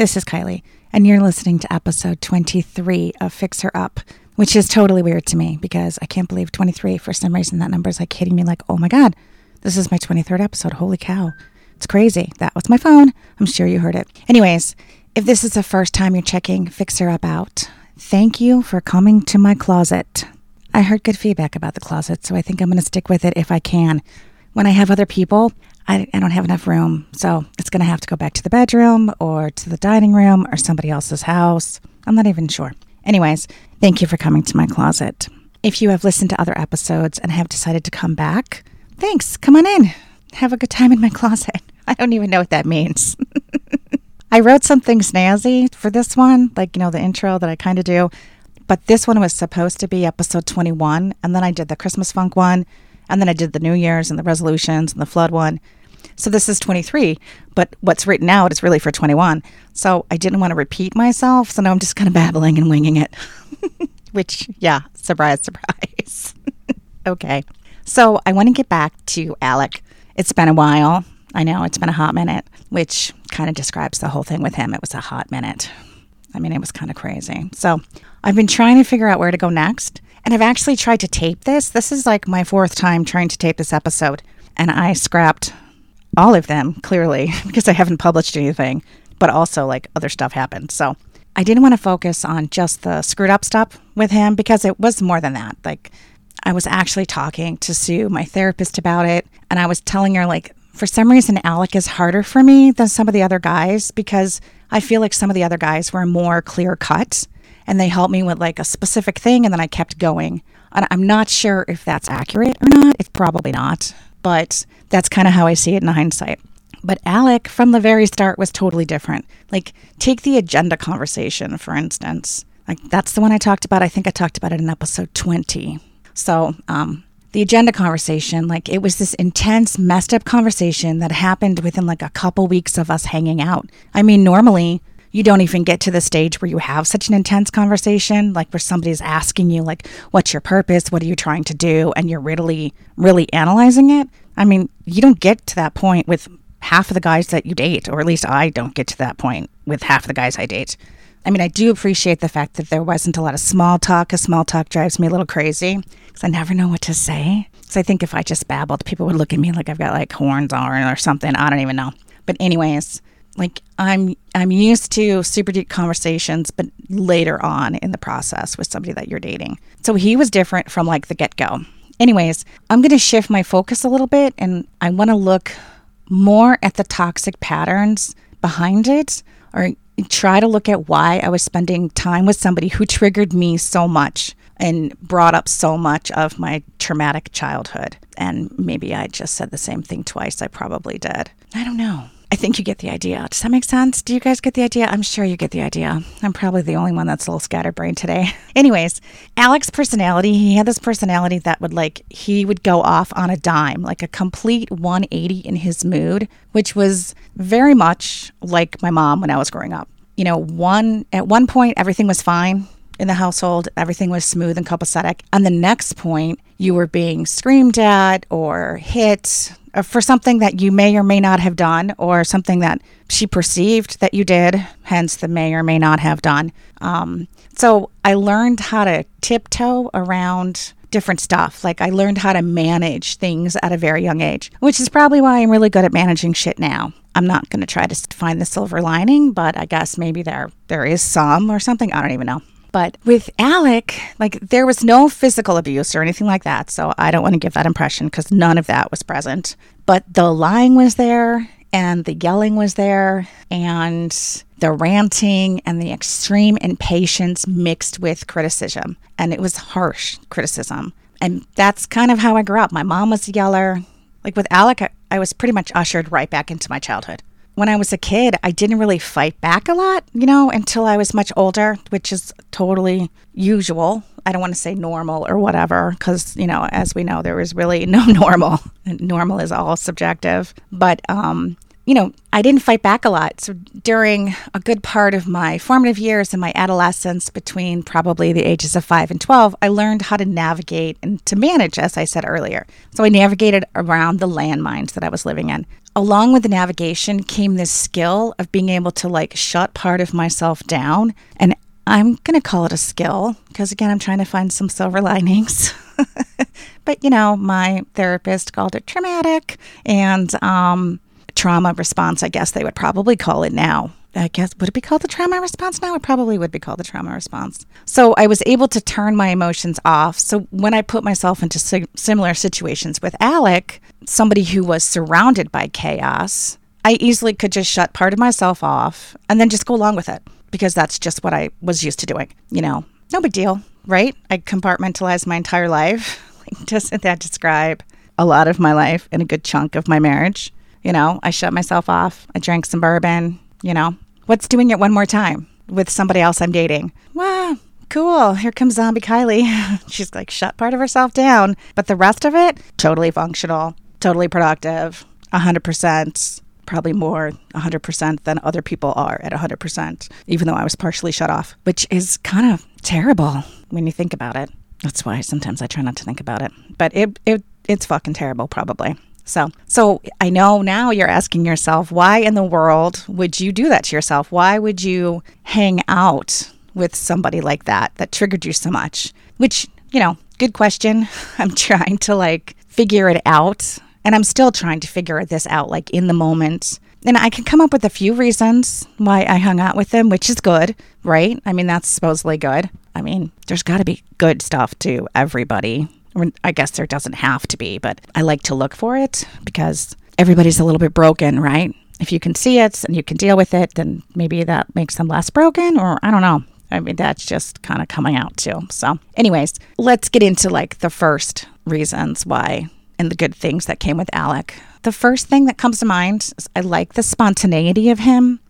This is Kylie, and you're listening to episode 23 of Fix Her Up, which is totally weird to me because I can't believe 23. For some reason, that number is like hitting me like, oh my God, this is my 23rd episode. Holy cow. It's crazy. That was my phone. I'm sure you heard it. Anyways, if this is the first time you're checking Fix Her Up out, thank you for coming to my closet. I heard good feedback about the closet, so I think I'm going to stick with it if I can. When I have other people, I, I don't have enough room, so it's going to have to go back to the bedroom or to the dining room or somebody else's house. I'm not even sure. Anyways, thank you for coming to my closet. If you have listened to other episodes and have decided to come back, thanks. Come on in. Have a good time in my closet. I don't even know what that means. I wrote something snazzy for this one, like, you know, the intro that I kind of do. But this one was supposed to be episode 21. And then I did the Christmas funk one. And then I did the New Year's and the resolutions and the flood one. So this is 23, but what's written out is really for 21. So I didn't want to repeat myself. So now I'm just kind of babbling and winging it, which, yeah, surprise, surprise. okay. So I want to get back to Alec. It's been a while. I know it's been a hot minute, which kind of describes the whole thing with him. It was a hot minute. I mean, it was kind of crazy. So I've been trying to figure out where to go next. And I've actually tried to tape this. This is like my fourth time trying to tape this episode. And I scrapped all of them, clearly, because I haven't published anything, but also like other stuff happened. So I didn't want to focus on just the screwed up stuff with him because it was more than that. Like, I was actually talking to Sue, my therapist, about it. And I was telling her, like, for some reason, Alec is harder for me than some of the other guys because I feel like some of the other guys were more clear cut and they helped me with like a specific thing and then I kept going. And I'm not sure if that's accurate or not. It's probably not, but that's kind of how I see it in hindsight. But Alec, from the very start, was totally different. Like, take the agenda conversation, for instance. Like, that's the one I talked about. I think I talked about it in episode 20. So, um, the agenda conversation, like, it was this intense, messed up conversation that happened within like a couple weeks of us hanging out. I mean, normally, you don't even get to the stage where you have such an intense conversation, like where somebody's asking you, like, what's your purpose? What are you trying to do? And you're really, really analyzing it. I mean, you don't get to that point with half of the guys that you date, or at least I don't get to that point with half of the guys I date. I mean, I do appreciate the fact that there wasn't a lot of small talk, because small talk drives me a little crazy because I never know what to say. So I think if I just babbled, people would look at me like I've got like horns on or something. I don't even know. But anyways, like I'm I'm used to super deep conversations, but later on in the process with somebody that you're dating. So he was different from like the get go. Anyways, I'm going to shift my focus a little bit and I want to look more at the toxic patterns behind it or try to look at why I was spending time with somebody who triggered me so much and brought up so much of my traumatic childhood. And maybe I just said the same thing twice. I probably did. I don't know. I think you get the idea. Does that make sense? Do you guys get the idea? I'm sure you get the idea. I'm probably the only one that's a little scatterbrained today. Anyways, Alec's personality, he had this personality that would like, he would go off on a dime, like a complete 180 in his mood, which was very much like my mom when I was growing up. You know, one at one point everything was fine in the household, everything was smooth and copacetic. And the next point, you were being screamed at or hit for something that you may or may not have done, or something that she perceived that you did, hence the may or may not have done. Um, so I learned how to tiptoe around different stuff. Like I learned how to manage things at a very young age, which is probably why I'm really good at managing shit now. I'm not going to try to find the silver lining, but I guess maybe there there is some or something. I don't even know. But with Alec, like there was no physical abuse or anything like that. So I don't want to give that impression because none of that was present. But the lying was there and the yelling was there and the ranting and the extreme impatience mixed with criticism. And it was harsh criticism. And that's kind of how I grew up. My mom was a yeller. Like with Alec, I, I was pretty much ushered right back into my childhood when I was a kid, I didn't really fight back a lot, you know, until I was much older, which is totally usual. I don't want to say normal or whatever, because, you know, as we know, there is really no normal. Normal is all subjective. But um, you know, I didn't fight back a lot. So during a good part of my formative years and my adolescence, between probably the ages of five and 12, I learned how to navigate and to manage, as I said earlier. So I navigated around the landmines that I was living in. Along with the navigation came this skill of being able to like shut part of myself down. And I'm going to call it a skill because, again, I'm trying to find some silver linings. but, you know, my therapist called it traumatic and, um, trauma response, I guess they would probably call it now. I guess would it be called the trauma response now? It probably would be called the trauma response. So I was able to turn my emotions off. So when I put myself into si- similar situations with Alec, somebody who was surrounded by chaos, I easily could just shut part of myself off and then just go along with it because that's just what I was used to doing. You know, no big deal, right? I compartmentalized my entire life. Doesn't that describe a lot of my life and a good chunk of my marriage? You know, I shut myself off. I drank some bourbon. You know, what's doing it one more time with somebody else I'm dating? Wow, cool. Here comes zombie Kylie. She's like shut part of herself down, but the rest of it, totally functional, totally productive, 100%, probably more 100% than other people are at 100%, even though I was partially shut off, which is kind of terrible when you think about it. That's why sometimes I try not to think about it. But it, it it's fucking terrible, probably. So, so I know now you're asking yourself, why in the world would you do that to yourself? Why would you hang out with somebody like that that triggered you so much? Which, you know, good question. I'm trying to like figure it out. And I'm still trying to figure this out, like in the moment. And I can come up with a few reasons why I hung out with them, which is good, right? I mean, that's supposedly good. I mean, there's got to be good stuff to everybody I guess there doesn't have to be, but I like to look for it because everybody's a little bit broken, right? If you can see it and you can deal with it, then maybe that makes them less broken, or I don't know. I mean, that's just kind of coming out too. So, anyways, let's get into like the first reasons why and the good things that came with Alec. The first thing that comes to mind is I like the spontaneity of him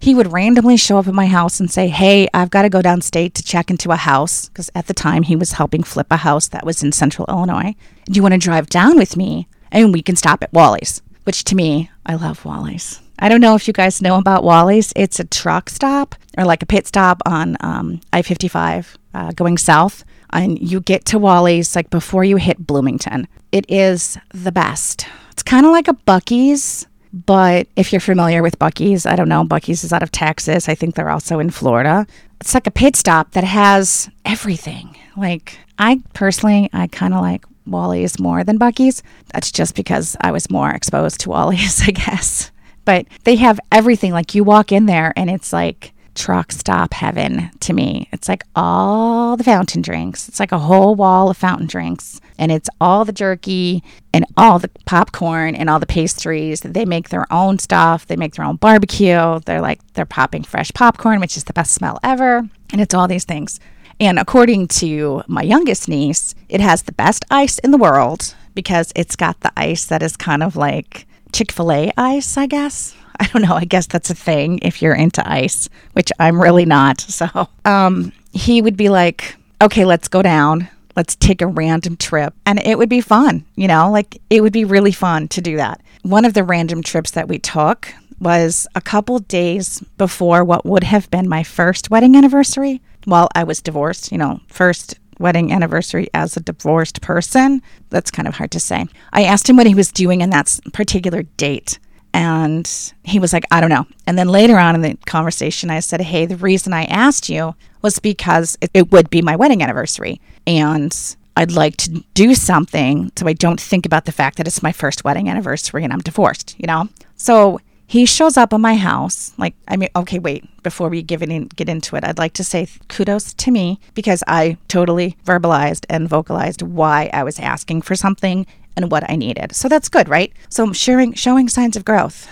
he would randomly show up at my house and say, Hey, I've got to go downstate to check into a house. Because at the time he was helping flip a house that was in central Illinois. Do you want to drive down with me? And we can stop at Wally's, which to me, I love Wally's. I don't know if you guys know about Wally's. It's a truck stop or like a pit stop on um, I 55 uh, going south. And you get to Wally's like before you hit Bloomington. It is the best. It's kind of like a Buc-ee's but if you're familiar with Buc-ee's, I don't know, Buc-ee's is out of Texas. I think they're also in Florida. It's like a pit stop that has everything. Like, I personally, I kind of like Wally's more than Buc-ee's. That's just because I was more exposed to Wally's, I guess. But they have everything. Like, you walk in there and it's like, truck stop heaven to me. It's like all the fountain drinks. It's like a whole wall of fountain drinks. And it's all the jerky and all the popcorn and all the pastries. They make their own stuff. They make their own barbecue. They're like, they're popping fresh popcorn, which is the best smell ever. And it's all these things. And according to my youngest niece, it has the best ice in the world because it's got the ice that is kind of like Chick fil A ice, I guess. I don't know. I guess that's a thing if you're into ice, which I'm really not. So um, he would be like, okay, let's go down. Let's take a random trip. And it would be fun, you know, like it would be really fun to do that. One of the random trips that we took was a couple days before what would have been my first wedding anniversary while I was divorced, you know, first wedding anniversary as a divorced person. That's kind of hard to say. I asked him what he was doing on that particular date. And he was like, I don't know. And then later on in the conversation, I said, Hey, the reason I asked you was because it, it would be my wedding anniversary. And I'd like to do something so I don't think about the fact that it's my first wedding anniversary and I'm divorced, you know? So he shows up at my house. Like, I mean, okay, wait, before we give it in, get into it, I'd like to say kudos to me because I totally verbalized and vocalized why I was asking for something and what I needed. So that's good, right? So I'm sharing, showing signs of growth.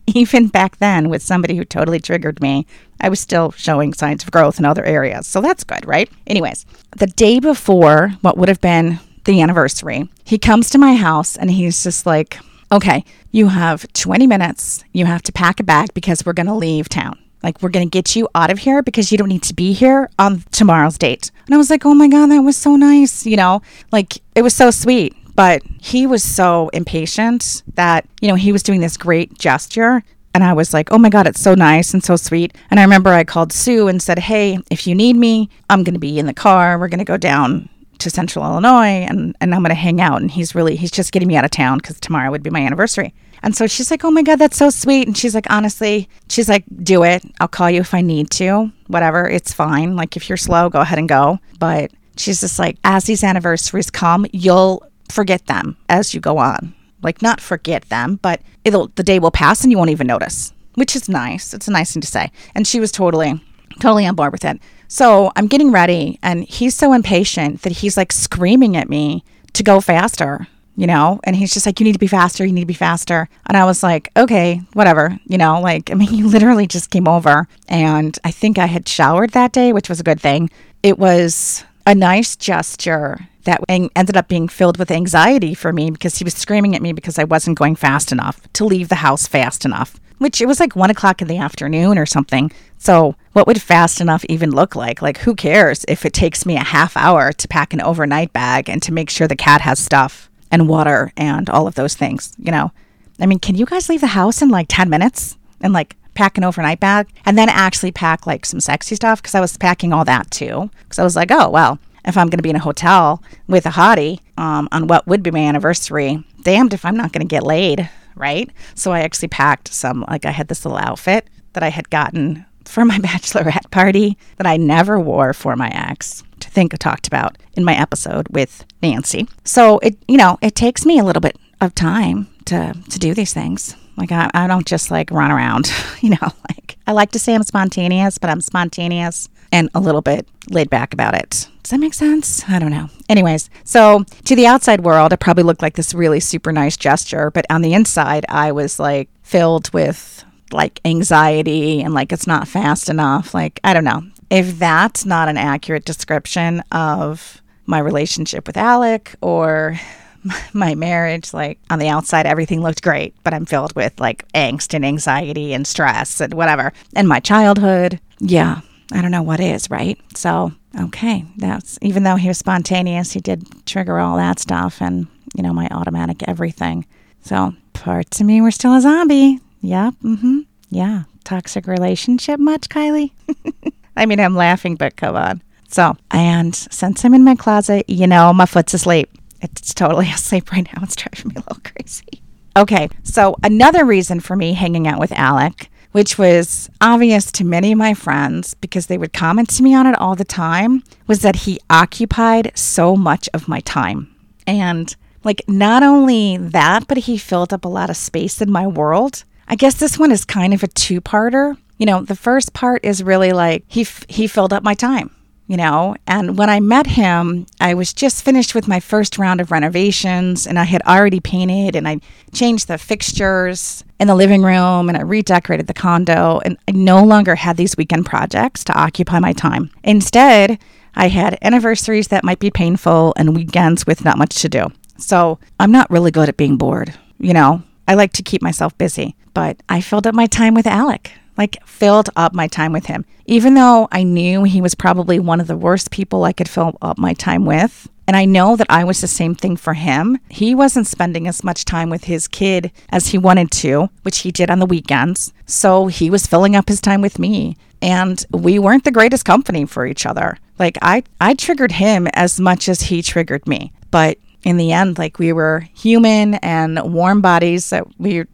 Even back then, with somebody who totally triggered me, I was still showing signs of growth in other areas. So that's good, right? Anyways, the day before what would have been the anniversary, he comes to my house and he's just like, okay, you have 20 minutes. You have to pack a bag because we're going to leave town. Like, we're going to get you out of here because you don't need to be here on tomorrow's date. And I was like, oh my God, that was so nice. You know, like, it was so sweet But he was so impatient that, you know, he was doing this great gesture. And I was like, oh my God, it's so nice and so sweet. And I remember I called Sue and said, hey, if you need me, I'm going to be in the car. We're going to go down to central Illinois and, and I'm going to hang out. And he's really, he's just getting me out of town because tomorrow would be my anniversary. And so she's like, oh my God, that's so sweet. And she's like, honestly, she's like, do it. I'll call you if I need to. Whatever. It's fine. Like, if you're slow, go ahead and go. But she's just like, as these anniversaries come, you'll forget them as you go on. Like, not forget them, but it'll, the day will pass and you won't even notice, which is nice. It's a nice thing to say. And she was totally, totally on board with it. So I'm getting ready, and he's so impatient that he's like screaming at me to go faster you know? And he's just like, you need to be faster. You need to be faster. And I was like, okay, whatever, you know? Like, I mean, he literally just came over and I think I had showered that day, which was a good thing. It was a nice gesture that ended up being filled with anxiety for me because he was screaming at me because I wasn't going fast enough to leave the house fast enough, which it was like one o'clock in the afternoon or something. So, what would fast enough even look like? Like, who cares if it takes me a half hour to pack an overnight bag and to make sure the cat has stuff? and water and all of those things, you know. I mean, can you guys leave the house in like 10 minutes and like pack an overnight bag and then actually pack like some sexy stuff? Because I was packing all that too. Because I was like, oh, well, if I'm going to be in a hotel with a hottie um, on what would be my anniversary, damned if I'm not going to get laid, right? So I actually packed some, like, I had this little outfit that I had gotten for my bachelorette party that I never wore for my ex to think I talked about in my episode with Nancy. So it, you know, it takes me a little bit of time to to do these things. Like I, I don't just like run around, you know, like I like to say I'm spontaneous, but I'm spontaneous and a little bit laid back about it. Does that make sense? I don't know. Anyways, so to the outside world, it probably looked like this really super nice gesture, but on the inside, I was like filled with like anxiety and like it's not fast enough. Like, I don't know if that's not an accurate description of my relationship with Alec or my marriage, like on the outside, everything looked great, but I'm filled with like angst and anxiety and stress and whatever. And my childhood, yeah, I don't know what is, right? So, okay, that's even though he was spontaneous, he did trigger all that stuff and, you know, my automatic everything. So, parts of me were still a zombie. Yep. Mm hmm. Yeah. Toxic relationship much, Kylie? I mean, I'm laughing, but come on. So, and since I'm in my closet, you know, my foot's asleep. It's totally asleep right now. It's driving me a little crazy. Okay, so another reason for me hanging out with Alec, which was obvious to many of my friends because they would comment to me on it all the time, was that he occupied so much of my time. And like, not only that, but he filled up a lot of space in my world. I guess this one is kind of a two parter you know, the first part is really like he f- he filled up my time, you know. And when I met him, I was just finished with my first round of renovations and I had already painted and I changed the fixtures in the living room and I redecorated the condo and I no longer had these weekend projects to occupy my time. Instead, I had anniversaries that might be painful and weekends with not much to do. So, I'm not really good at being bored, you know. I like to keep myself busy, but I filled up my time with Alec like filled up my time with him. Even though I knew he was probably one of the worst people I could fill up my time with, and I know that I was the same thing for him. He wasn't spending as much time with his kid as he wanted to, which he did on the weekends. So he was filling up his time with me. And we weren't the greatest company for each other. Like I I triggered him as much as he triggered me. But in the end, like we were human and warm bodies that we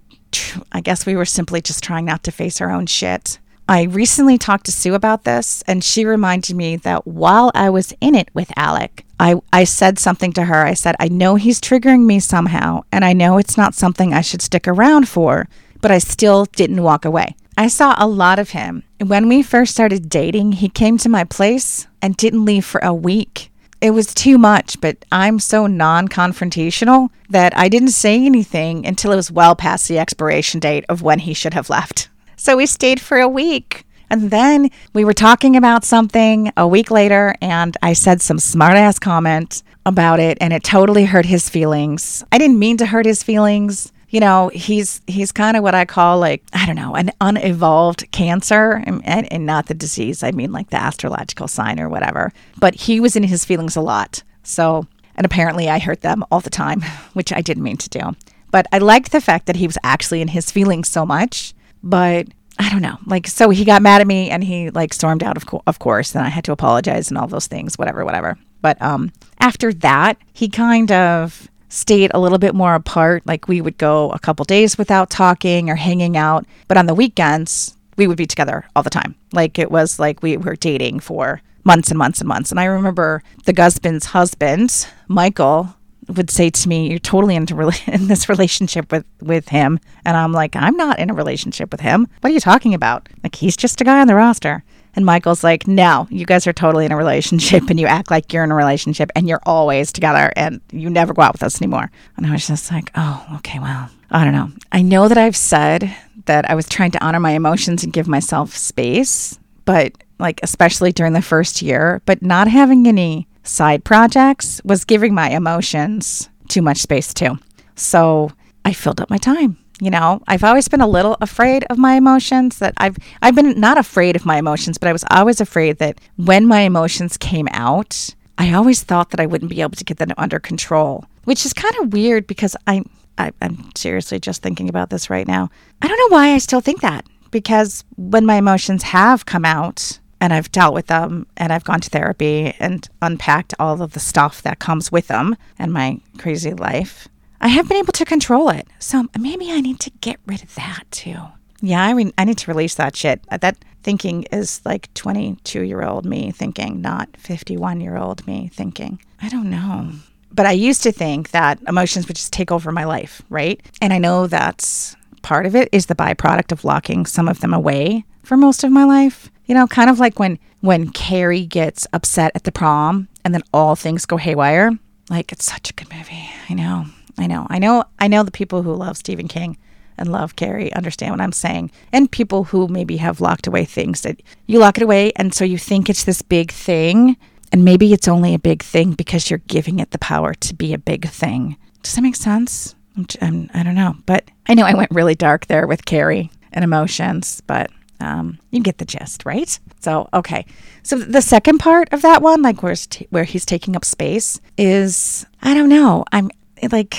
I guess we were simply just trying not to face our own shit. I recently talked to Sue about this, and she reminded me that while I was in it with Alec, I, I said something to her. I said, I know he's triggering me somehow, and I know it's not something I should stick around for, but I still didn't walk away. I saw a lot of him. When we first started dating, he came to my place and didn't leave for a week it was too much, but I'm so non confrontational that I didn't say anything until it was well past the expiration date of when he should have left. So we stayed for a week. And then we were talking about something a week later, and I said some smart ass comment about it, and it totally hurt his feelings. I didn't mean to hurt his feelings you know, he's he's kind of what I call like I don't know an unevolved cancer, and, and, and not the disease. I mean like the astrological sign or whatever. But he was in his feelings a lot. So And apparently I hurt them all the time, which I didn't mean to do. But I liked the fact that he was actually in his feelings so much. But I don't know. Like, so he got mad at me and he like stormed out, of, co- of course. And I had to apologize and all those things, whatever, whatever. But um, after that, he kind of stayed a little bit more apart. Like, we would go a couple days without talking or hanging out. But on the weekends, we would be together all the time. Like, it was like we were dating for months and months and months. And I remember the husband's husband, Michael, would say to me, "You're totally into in this relationship with with him," and I'm like, "I'm not in a relationship with him. What are you talking about? Like he's just a guy on the roster." And Michael's like, "No, you guys are totally in a relationship, and you act like you're in a relationship, and you're always together, and you never go out with us anymore." And I was just like, "Oh, okay, well, I don't know. I know that I've said that I was trying to honor my emotions and give myself space, but like especially during the first year, but not having any." side projects was giving my emotions too much space too. So I filled up my time. You know, I've always been a little afraid of my emotions that I've I've been not afraid of my emotions, but I was always afraid that when my emotions came out, I always thought that I wouldn't be able to get them under control, which is kind of weird because I, I I'm seriously just thinking about this right now. I don't know why I still think that because when my emotions have come out, and I've dealt with them and I've gone to therapy and unpacked all of the stuff that comes with them and my crazy life. I have been able to control it. So maybe I need to get rid of that too. Yeah, I mean, I need to release that shit. Uh, that thinking is like 22 year old me thinking, not 51 year old me thinking. I don't know. But I used to think that emotions would just take over my life, right? And I know that's part of it is the byproduct of locking some of them away for most of my life. You know, kind of like when when Carrie gets upset at the prom and then all things go haywire. Like it's such a good movie. I know. I know. I know. I know the people who love Stephen King and love Carrie understand what I'm saying. And people who maybe have locked away things that you lock it away and so you think it's this big thing and maybe it's only a big thing because you're giving it the power to be a big thing. Does that make sense? I'm, I'm, do not know, but I know I went really dark there with Carrie and emotions, but um, you get the gist, right? So, okay. So the second part of that one, like where's t- where he's taking up space, is I don't know. I'm like,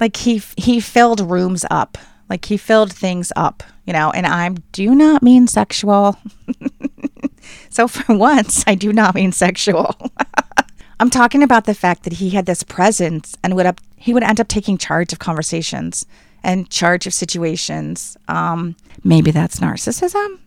like he he filled rooms up, like he filled things up, you know. And I do not mean sexual. so for once, I do not mean sexual. I'm talking about the fact that he had this presence and would up he would end up taking charge of conversations and charge of situations. Um, maybe that's narcissism.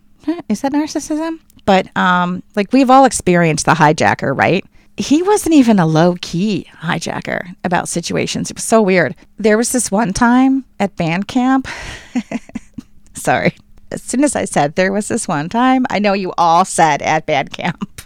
Is that narcissism? But um, like we've all experienced the hijacker, right? He wasn't even a low key hijacker about situations. It was so weird. There was this one time at band camp. Sorry. As soon as I said there was this one time, I know you all said at band camp.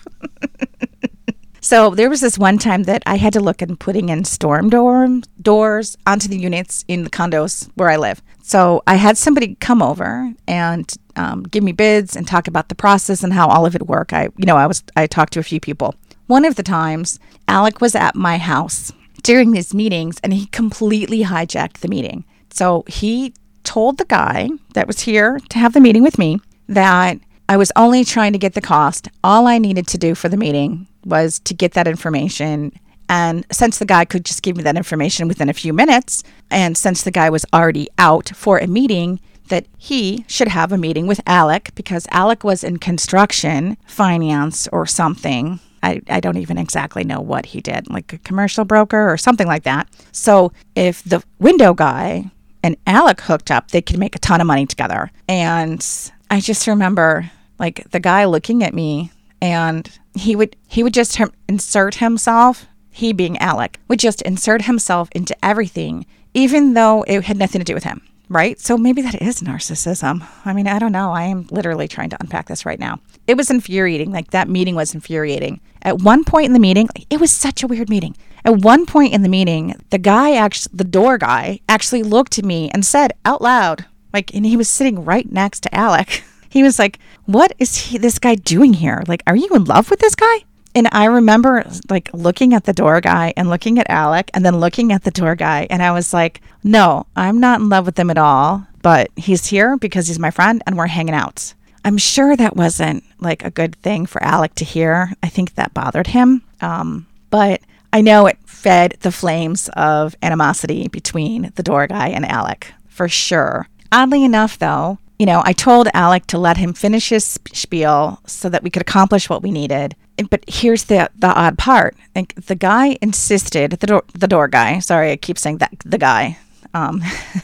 So there was this one time that I had to look at putting in storm door, doors onto the units in the condos where I live. So I had somebody come over and um, give me bids and talk about the process and how all of it worked. I, you know, I was I talked to a few people. One of the times, Alec was at my house during these meetings, and he completely hijacked the meeting. So he told the guy that was here to have the meeting with me that I was only trying to get the cost. All I needed to do for the meeting was to get that information. And since the guy could just give me that information within a few minutes, and since the guy was already out for a meeting, that he should have a meeting with Alec because Alec was in construction, finance, or something. I, I don't even exactly know what he did, like a commercial broker or something like that. So if the window guy and Alec hooked up, they could make a ton of money together. And I just remember like the guy looking at me and he would he would just insert himself he being alec would just insert himself into everything even though it had nothing to do with him right? So maybe that is narcissism. I mean i don't know. I am literally trying to unpack this right now. It was infuriating. Like that meeting was infuriating. At one point in the meeting it was such a weird meeting. At one point in the meeting the guy actually the door guy actually looked at me and said out loud like and he was sitting right next to alec. He was like, "What is he this guy doing here? Like, are you in love with this guy?" And I remember like looking at the door guy and looking at Alec and then looking at the door guy and I was like, "No, I'm not in love with him at all, but he's here because he's my friend and we're hanging out." I'm sure that wasn't like a good thing for Alec to hear. I think that bothered him. Um, but I know it fed the flames of animosity between the door guy and Alec, for sure. Oddly enough, though, you know, I told Alec to let him finish his spiel so that we could accomplish what we needed. But here's the the odd part. Like the guy insisted, the door the door guy. Sorry, I keep saying that the guy. Um,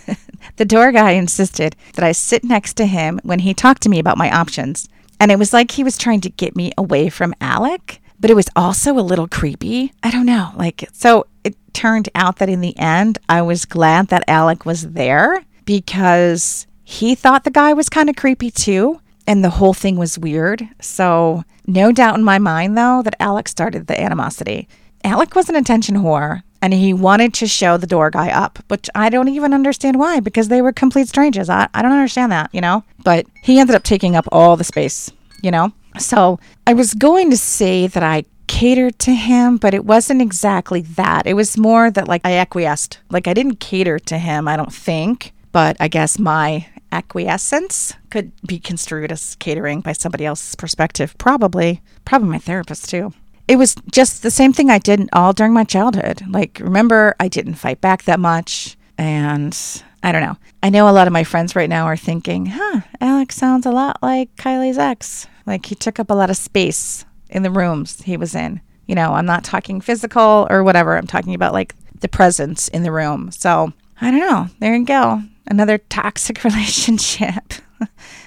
the door guy insisted that I sit next to him when he talked to me about my options. And it was like he was trying to get me away from Alec, but it was also a little creepy. I don't know. Like, so it turned out that in the end, I was glad that Alec was there because he thought the guy was kind of creepy too. And the whole thing was weird. So, no doubt in my mind, though, that Alec started the animosity. Alec was an attention whore and he wanted to show the door guy up, which I don't even understand why because they were complete strangers. I, I don't understand that, you know? But he ended up taking up all the space, you know? So I was going to say that I catered to him, but it wasn't exactly that. It was more that like I acquiesced. Like I didn't cater to him, I don't think, but I guess my acquiescence could be construed as catering by somebody else's perspective. Probably, probably my therapist too it was just the same thing I did all during my childhood. Like, remember, I didn't fight back that much. And I don't know. I know a lot of my friends right now are thinking, huh, Alex sounds a lot like Kylie's ex. Like, he took up a lot of space in the rooms he was in. You know, I'm not talking physical or whatever. I'm talking about like the presence in the room. So I don't know. There you go. Another toxic relationship.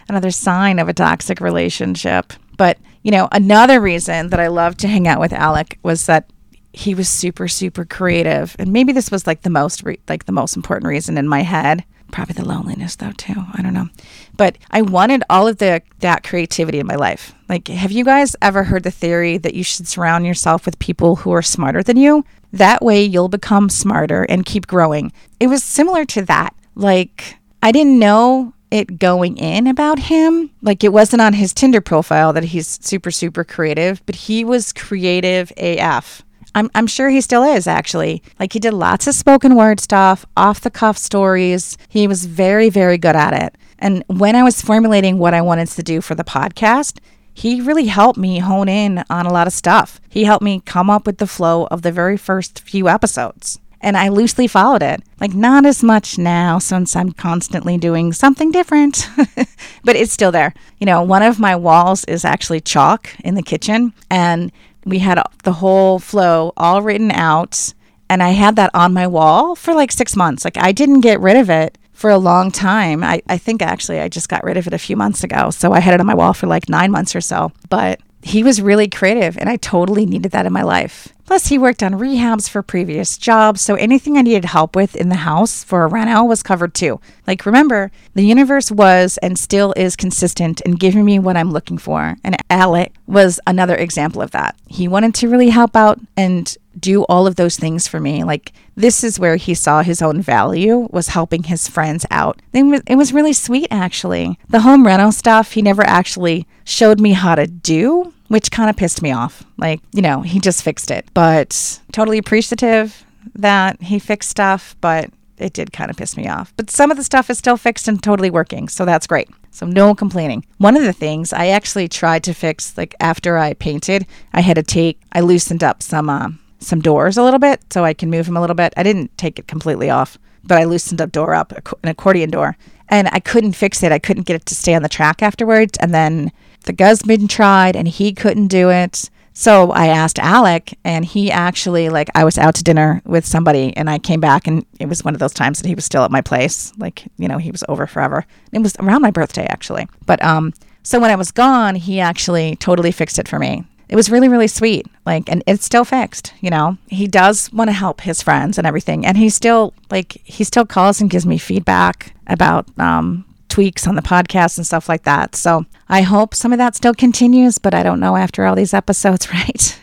Another sign of a toxic relationship. But you know, another reason that I loved to hang out with Alec was that he was super super creative. And maybe this was like the most re- like the most important reason in my head. Probably the loneliness though too. I don't know. But i wanted all of the that creativity in my life. Like have you guys ever heard the theory that you should surround yourself with people who are smarter than you? That way you'll become smarter and keep growing. It was similar to that like i didn't know it going in about him. Like it wasn't on his Tinder profile that he's super, super creative, but he was creative AF. I'm, I'm sure he still is actually. Like he did lots of spoken word stuff, off the cuff stories. He was very, very good at it. And when I was formulating what I wanted to do for the podcast, he really helped me hone in on a lot of stuff. He helped me come up with the flow of the very first few episodes and I loosely followed it. Like, not as much now since I'm constantly doing something different, but it's still there. You know, one of my walls is actually chalk in the kitchen, and we had the whole flow all written out. And I had that on my wall for like six months. Like, I didn't get rid of it for a long time. I, I think actually I just got rid of it a few months ago. So I had it on my wall for like nine months or so. But he was really creative, and I totally needed that in my life. Plus, he worked on rehabs for previous jobs, so anything I needed help with in the house for a reno was covered too. Like, remember, the universe was and still is consistent in giving me what I'm looking for, and Alec was another example of that. He wanted to really help out and do all of those things for me. Like, this is where he saw his own value was helping his friends out. It was, really sweet, actually. The home reno stuff, he never actually showed me how to do which kind of pissed me off. Like, you know, he just fixed it. But totally appreciative that he fixed stuff, but it did kind of piss me off. But some of the stuff is still fixed and totally working, so that's great. So no complaining. One of the things I actually tried to fix, like after I painted, I had to take, I loosened up some uh, some doors a little bit so I can move them a little bit. I didn't take it completely off, but I loosened up door up, an accordion door, and I couldn't fix it. I couldn't get it to stay on the track afterwards, and then the husband tried and he couldn't do it. So I asked Alec, and he actually, like, I was out to dinner with somebody, and I came back, and it was one of those times that he was still at my place. Like, you know, he was over forever. It was around my birthday, actually. But, um, so when I was gone, he actually totally fixed it for me. It was really, really sweet. Like, and it's still fixed, you know? He does want to help his friends and everything. And he still, like, he still calls and gives me feedback about, um, tweaks on the podcast and stuff like that. So I hope some of that still continues, but I don't know after all these episodes, right?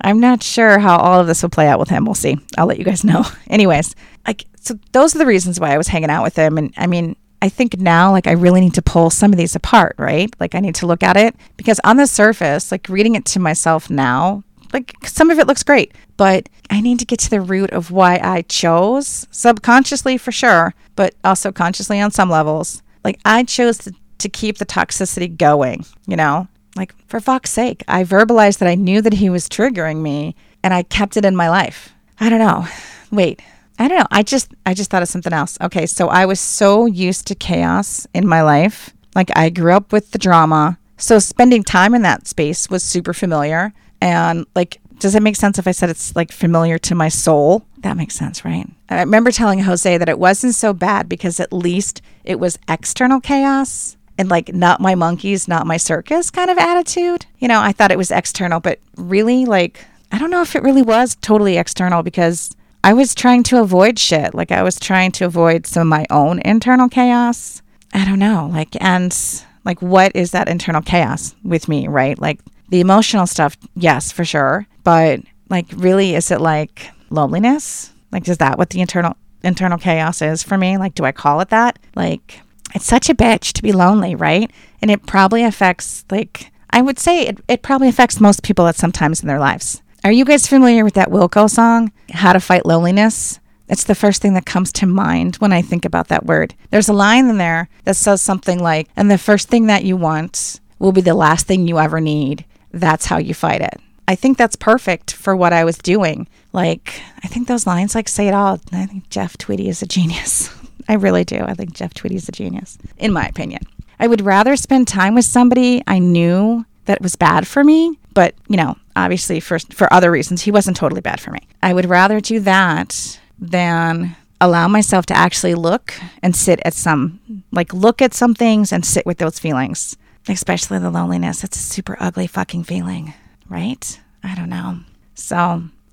I'm not sure how all of this will play out with him. We'll see. I'll let you guys know. Anyways, like so those are the reasons why I was hanging out with him and I mean, I think now like I really need to pull some of these apart, right? Like I need to look at it because on the surface, like reading it to myself now, like some of it looks great, but I need to get to the root of why I chose subconsciously for sure, but also consciously on some levels. Like I chose to, to keep the toxicity going, you know? Like for fuck's sake, I verbalized that I knew that he was triggering me and I kept it in my life. I don't know. Wait. I don't know. I just I just thought of something else. Okay, so I was so used to chaos in my life. Like I grew up with the drama. So spending time in that space was super familiar and like does it make sense if I said it's like familiar to my soul? That makes sense, right? I remember telling Jose that it wasn't so bad because at least it was external chaos and like not my monkeys, not my circus kind of attitude. You know, I thought it was external, but really, like, I don't know if it really was totally external because I was trying to avoid shit. Like, I was trying to avoid some of my own internal chaos. I don't know. Like, and like, what is that internal chaos with me, right? Like, the emotional stuff, yes, for sure. But like, really, is it like loneliness? Like, is that what the internal internal chaos is for me? Like, do I call it that? Like, it's such a bitch to be lonely, right? And it probably affects, like, I would say it, it probably affects most people at some times in their lives. Are you guys familiar with that Wilco song, How to Fight Loneliness? It's the first thing that comes to mind when I think about that word. There's a line in there that says something like, and the first thing that you want will be the last thing you ever need. That's how you fight it. I think that's perfect for what I was doing. Like, I think those lines like say it all. I think Jeff Tweedy is a genius. I really do. I think Jeff Tweedy is a genius, in my opinion. I would rather spend time with somebody I knew that was bad for me, but you know, obviously for for other reasons, he wasn't totally bad for me. I would rather do that than allow myself to actually look and sit at some like look at some things and sit with those feelings, especially the loneliness. It's a super ugly fucking feeling, right? I don't know. So,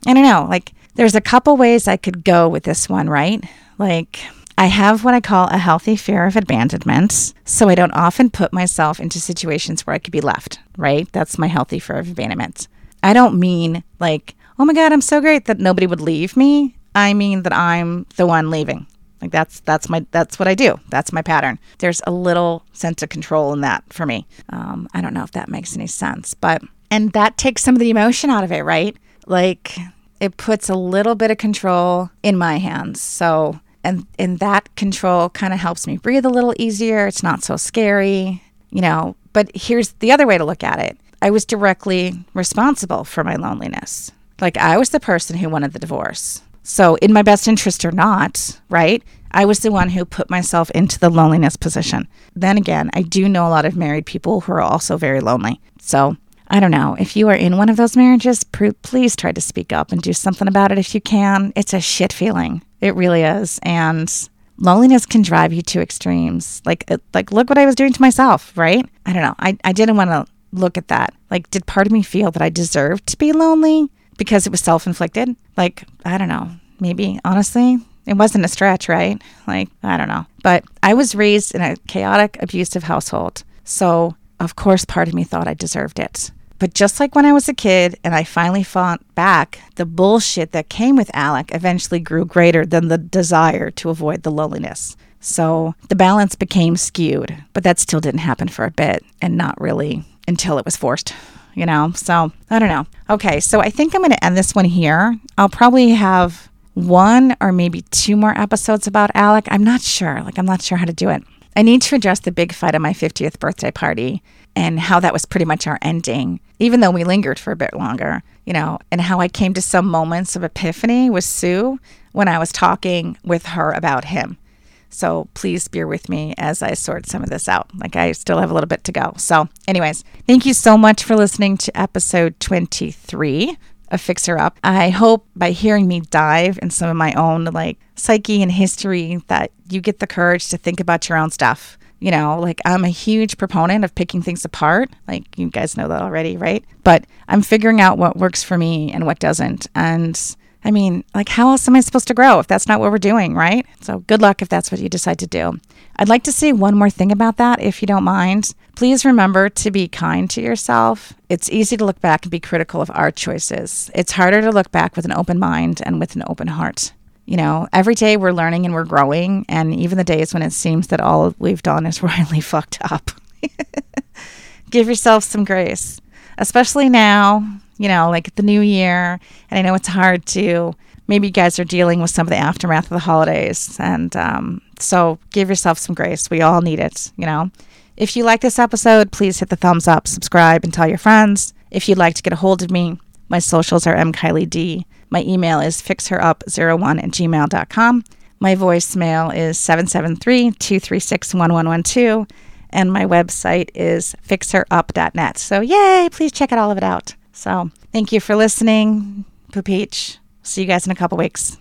I don't know. Like there's a couple ways I could go with this one, right? Like I have what I call a healthy fear of abandonment. So I don't often put myself into situations where I could be left, right? That's my healthy fear of abandonment. I don't mean like, oh my God, I'm so great that nobody would leave me. I mean that I'm the one leaving. Like that's that's my that's what I do. That's my pattern. There's a little sense of control in that for me. Um, I don't know if that makes any sense, but and that takes some of the emotion out of it, right? Like it puts a little bit of control in my hands. So and and that control kind of helps me breathe a little easier it's not so scary you know but here's the other way to look at it i was directly responsible for my loneliness like i was the person who wanted the divorce so in my best interest or not right i was the one who put myself into the loneliness position then again i do know a lot of married people who are also very lonely so I don't know. If you are in one of those marriages, please try to speak up and do something about it if you can. It's a shit feeling. It really is. And loneliness can drive you to extremes. Like, like look what I was doing to myself, right? I don't know. I, I didn't want to look at that. Like, did part of me feel that I deserved to be lonely because it was self inflicted? Like, I don't know. Maybe, honestly, it wasn't a stretch, right? Like, I don't know. But I was raised in a chaotic, abusive household. So, of course, part of me thought I deserved it. But just like when I was a kid and I finally fought back, the bullshit that came with Alec eventually grew greater than the desire to avoid the loneliness. So the balance became skewed, but that still didn't happen for a bit and not really until it was forced, you know? So I don't know. Okay, so I think I'm going to end this one here. I'll probably have one or maybe two more episodes about Alec. I'm not sure. Like, I'm not sure how to do it. I need to address the big fight at my 50th birthday party and how that was pretty much our ending, even though we lingered for a bit longer, you know, and how I came to some moments of epiphany with Sue when I was talking with her about him. So please bear with me as I sort some of this out. Like I still have a little bit to go. So, anyways, thank you so much for listening to episode 23 of Fix Her Up. I hope by hearing me dive in some of my own like psyche and history that you get the courage to think about your own stuff you know, like I'm a huge proponent of picking things apart. Like you guys know that already, right? But I'm figuring out what works for me and what doesn't. And I mean, like, how else am I supposed to grow if that's not what we're doing, right? So good luck if that's what you decide to do. I'd like to say one more thing about that, if you don't mind. Please remember to be kind to yourself. It's easy to look back and be critical of our choices. It's harder to look back with an open mind and with an open heart you know, every day we're learning and we're growing. And even the days when it seems that all we've done is royally fucked up, give yourself some grace, especially now, you know, like the new year. And I know it's hard to, maybe you guys are dealing with some of the aftermath of the holidays. And um, so give yourself some grace. We all need it, you know. If you like this episode, please hit the thumbs up, subscribe, and tell your friends. If you'd like to get a hold of me, my socials are mkylied. My email is fixherup01 at gmail.com. My voicemail is 773 236 1112. And my website is fixherup.net. So, yay, please check it all of it out. So thank you for listening. Poop See you guys in a couple weeks.